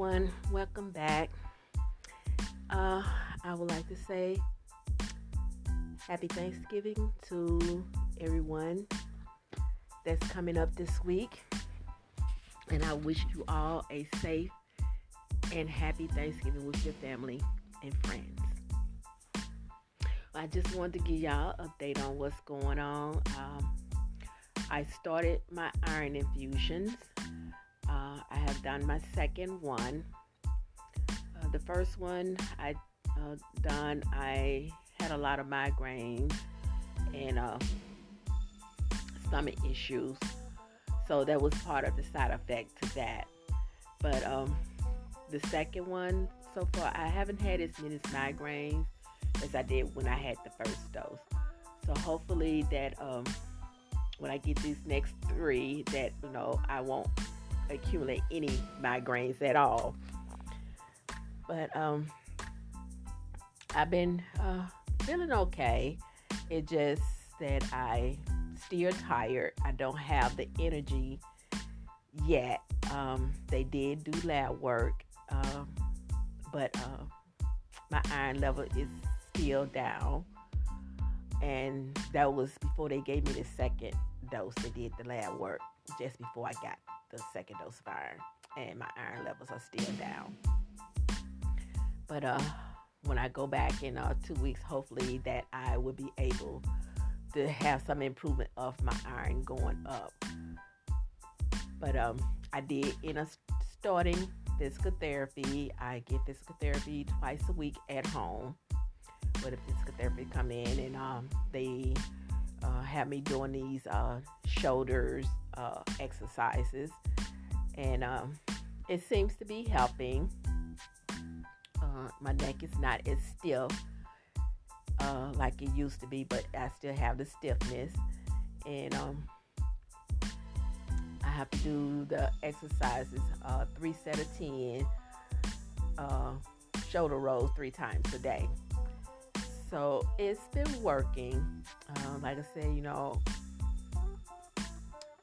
everyone. Welcome back. Uh, I would like to say happy Thanksgiving to everyone that's coming up this week. And I wish you all a safe and happy Thanksgiving with your family and friends. I just wanted to give y'all an update on what's going on. Um, I started my iron infusions. Uh, I have done my second one. Uh, the first one I uh, done, I had a lot of migraines and uh, stomach issues, so that was part of the side effect to that. But um, the second one, so far, I haven't had as many migraines as I did when I had the first dose. So hopefully that um, when I get these next three, that you know I won't accumulate any migraines at all. But um, I've been uh, feeling okay. It just that I still tired. I don't have the energy yet. Um, they did do lab work, uh, but uh, my iron level is still down. And that was before they gave me the second dose. They did the lab work just before I got the second dose of iron, and my iron levels are still down. But uh, when I go back in uh, two weeks, hopefully that I will be able to have some improvement of my iron going up. But um, I did in a starting physical therapy. I get physical therapy twice a week at home. But if physical therapy come in and um, they uh, have me doing these uh, shoulders uh, exercises, and um, it seems to be helping. Uh, my neck is not as stiff uh, like it used to be, but I still have the stiffness, and um, I have to do the exercises uh, three set of ten shoulder rolls three times a day so it's been working. Um, like I said, you know,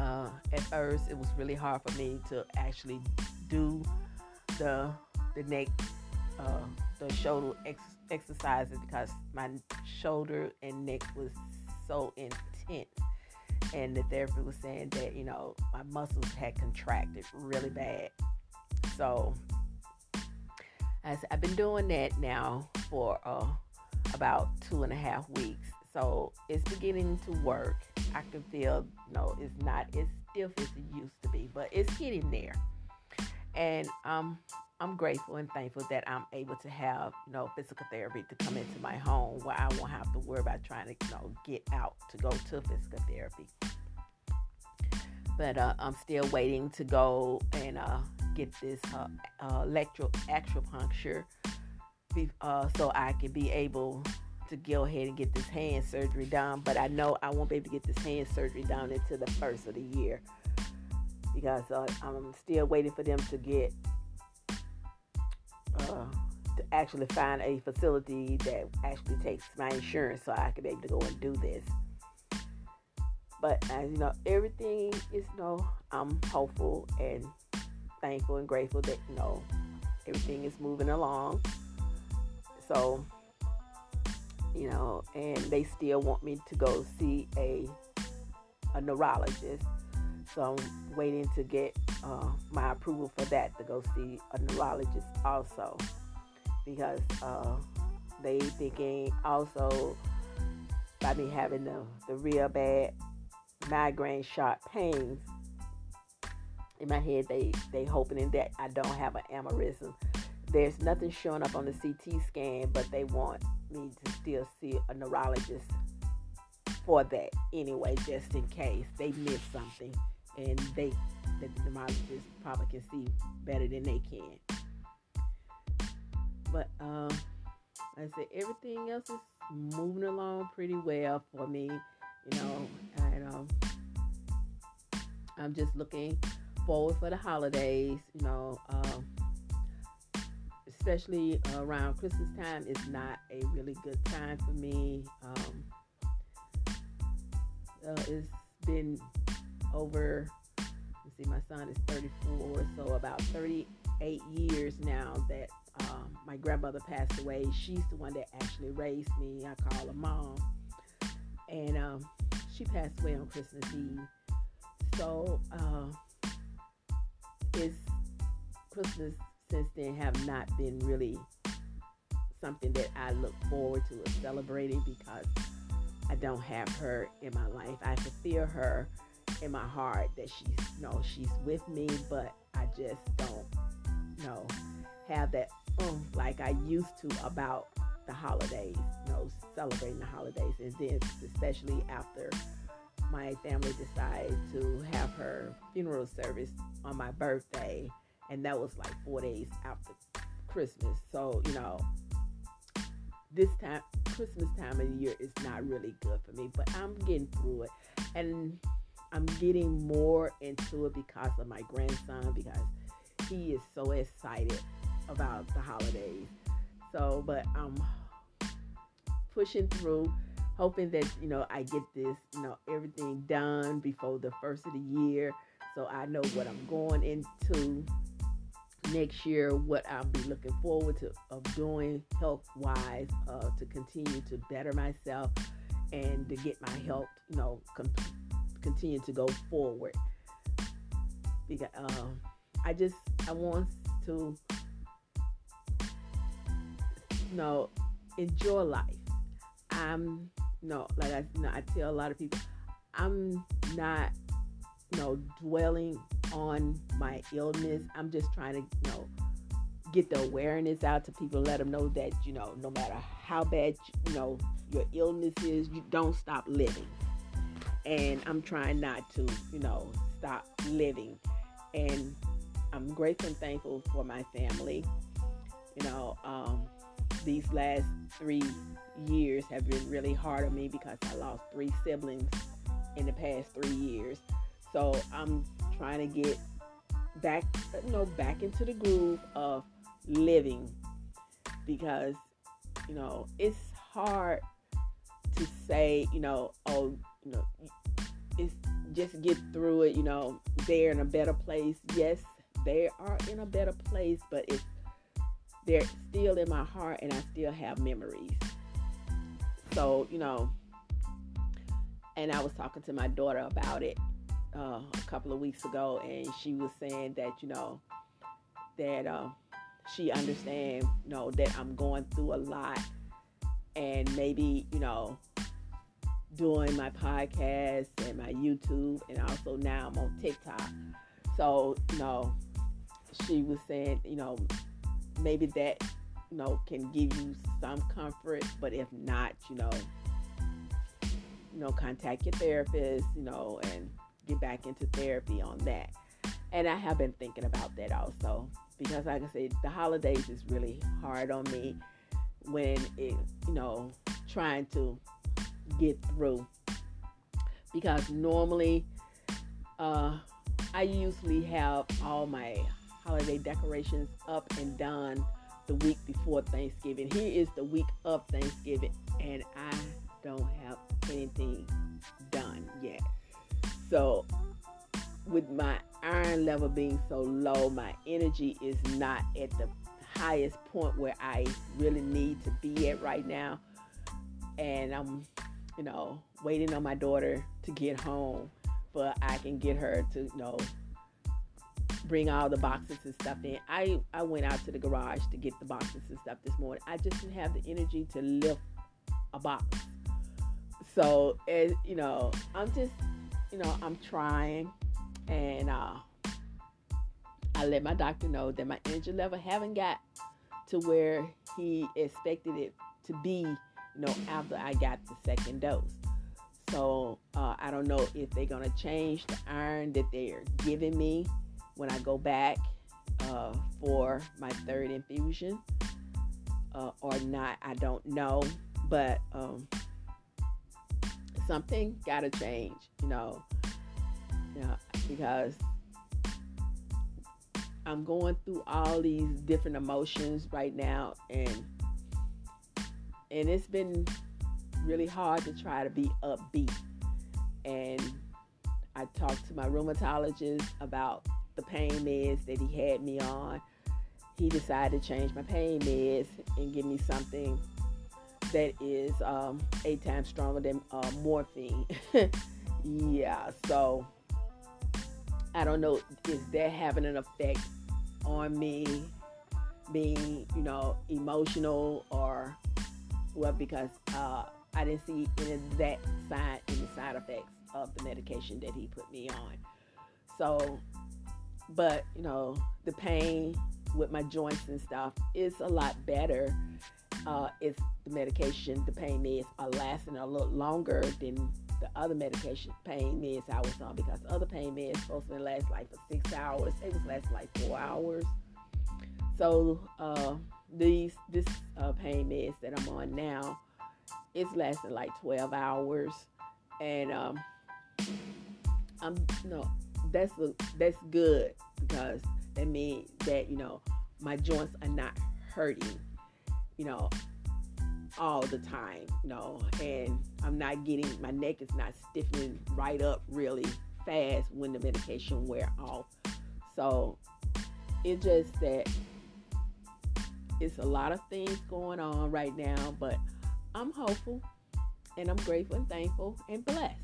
uh, at first it was really hard for me to actually do the the neck, uh, the shoulder ex- exercises because my shoulder and neck was so intense. And the therapist was saying that you know my muscles had contracted really bad. So as I've been doing that now for uh, about two and a half weeks. So it's beginning to work. I can feel, know, it's not as stiff as it used to be, but it's getting there. And um, I'm grateful and thankful that I'm able to have, you know, physical therapy to come into my home where I won't have to worry about trying to, you know, get out to go to physical therapy. But uh, I'm still waiting to go and uh, get this uh, uh electro acupuncture uh, so I can be able to go ahead and get this hand surgery done. But I know I won't be able to get this hand surgery done until the first of the year because uh, I'm still waiting for them to get uh, to actually find a facility that actually takes my insurance so I can be able to go and do this. But as you know, everything is you know I'm hopeful and thankful and grateful that you know everything is moving along. So, you know, and they still want me to go see a a neurologist. So I'm waiting to get uh, my approval for that to go see a neurologist also, because uh, they thinking also by me having the the real bad migraine sharp pains. In my head, they they hoping that I don't have an aneurysm there's nothing showing up on the CT scan, but they want me to still see a neurologist for that anyway, just in case they miss something and they the neurologist probably can see better than they can. But um, I said everything else is moving along pretty well for me, you know, and um, I'm just looking forward for the holidays, you know. Um, especially around Christmas time, is not a really good time for me. Um, uh, it's been over. Let's see, my son is 34, so about 38 years now that um, my grandmother passed away. She's the one that actually raised me. I call her mom. And um, she passed away on Christmas Eve. So uh, it's Christmas since then have not been really something that I look forward to celebrating because I don't have her in my life. I can feel her in my heart that she's you know she's with me, but I just don't you know have that um, like I used to about the holidays, you know, celebrating the holidays, and then especially after my family decided to have her funeral service on my birthday, and that was like four days after Christmas. So you know, this time Christmas time of the year is not really good for me, but I'm getting through it, and I'm getting more into it because of my grandson because he is so excited about the holidays. So, but I'm pushing through, hoping that you know I get this, you know, everything done before the first of the year, so I know what I'm going into next year, what I'll be looking forward to of doing health wise uh, to continue to better myself and to get my health, you know, com- continue to go forward. Because uh, I just I want to you know enjoy life. I'm you know like I you know, I tell a lot of people I'm not you know dwelling on my illness. I'm just trying to you know get the awareness out to people, let them know that you know no matter how bad you know your illness is, you don't stop living and I'm trying not to, you know, stop living. And I'm grateful and thankful for my family. You know, um, these last three years have been really hard on me because I lost three siblings in the past three years. So I'm trying to get back, you know, back into the groove of living because, you know, it's hard to say, you know, oh, you know, it's just get through it. You know, they're in a better place. Yes, they are in a better place, but it's they're still in my heart, and I still have memories. So you know, and I was talking to my daughter about it uh, a couple of weeks ago, and she was saying that you know that uh, she understands, you know, that I'm going through a lot, and maybe you know doing my podcast and my YouTube, and also now I'm on TikTok. So, you know, she was saying, you know, maybe that, you know, can give you some comfort, but if not, you know, you know, contact your therapist, you know, and get back into therapy on that. And I have been thinking about that also because, like I said, the holidays is really hard on me when it, you know, trying to get through because normally uh, I usually have all my holiday decorations up and done the week before Thanksgiving. Here is the week of Thanksgiving, and I don't have anything done yet. So, with my iron level being so low, my energy is not at the highest point where I really need to be at right now. And I'm you know, waiting on my daughter to get home, but I can get her to, you know, bring all the boxes and stuff in. I, I went out to the garage to get the boxes and stuff this morning. I just didn't have the energy to lift a box. So, it, you know, I'm just, you know, I'm trying and uh, I let my doctor know that my energy level haven't got to where he expected it to be you know, after I got the second dose. So uh, I don't know if they're gonna change the iron that they're giving me when I go back uh, for my third infusion uh, or not. I don't know, but um, something gotta change, you know, you know, because I'm going through all these different emotions right now, and and it's been really hard to try to be upbeat. And I talked to my rheumatologist about the pain meds that he had me on, he decided to change my pain meds and give me something that is um, eight times stronger than uh, morphine. yeah, so I don't know, is that having an effect on me being, you know, emotional or well, because uh, I didn't see any of that side, any side effects of the medication that he put me on. So, but you know, the pain with my joints and stuff is a lot better uh, if the medication, the pain meds are lasting a little longer than the other medication pain meds I was on because other pain meds supposed to last like for six hours. It was lasting like four hours. So uh, these this uh, pain meds that I'm on now, it's lasting like 12 hours, and um, I'm no, that's a, that's good because that means that you know my joints are not hurting, you know, all the time, you know, and I'm not getting my neck is not stiffening right up really fast when the medication wear off. So it's just that it's a lot of things going on right now, but I'm hopeful and I'm grateful and thankful and blessed,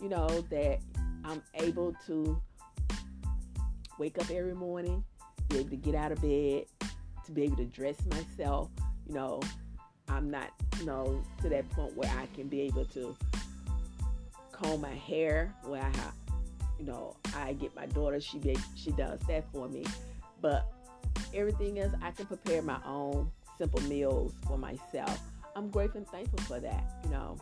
you know, that I'm able to wake up every morning, be able to get out of bed, to be able to dress myself. You know, I'm not, you know, to that point where I can be able to comb my hair, where I have, you know, I get my daughter, she be, she does that for me. But everything else, I can prepare my own simple meals for myself. I'm grateful and thankful for that. You know,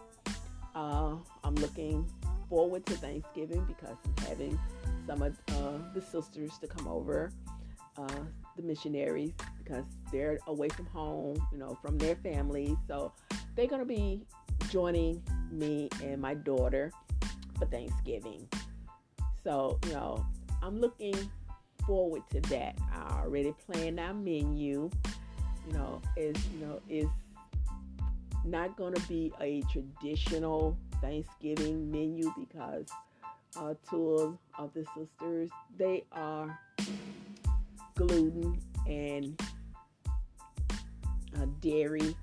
uh, I'm looking forward to Thanksgiving because I'm having some of uh, the sisters to come over, uh, the missionaries, because they're away from home, you know, from their families. So they're going to be joining me and my daughter for Thanksgiving. So, you know, I'm looking forward to that. I already planned our menu. You know, is you know, is not going to be a traditional Thanksgiving menu because uh, two of the sisters they are gluten and uh, dairy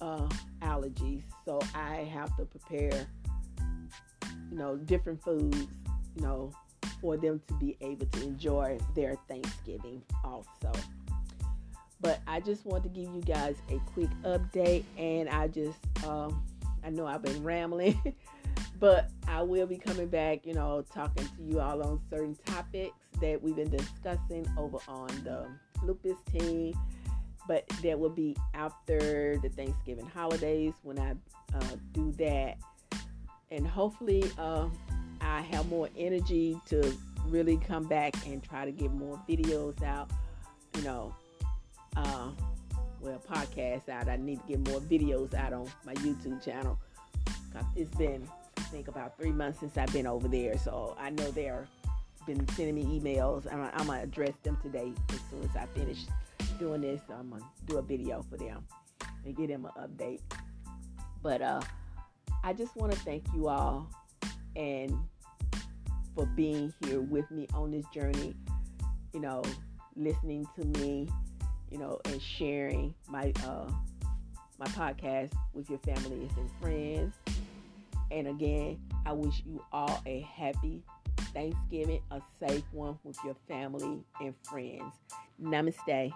uh, allergies, so I have to prepare you know different foods you know for them to be able to enjoy their Thanksgiving also. But I just want to give you guys a quick update, and I just, um, I know I've been rambling, but I will be coming back, you know, talking to you all on certain topics that we've been discussing over on the lupus team. But that will be after the Thanksgiving holidays when I uh, do that. And hopefully, uh, I have more energy to really come back and try to get more videos out. You know, uh, well, podcasts out. I need to get more videos out on my YouTube channel. It's been, I think, about three months since I've been over there, so I know they're been sending me emails. I'm, I'm gonna address them today as soon as I finish doing this. I'm gonna do a video for them and get them an update. But uh, I just want to thank you all and for being here with me on this journey. You know, listening to me you know, and sharing my uh, my podcast with your families and friends. And again, I wish you all a happy Thanksgiving, a safe one with your family and friends. Namaste.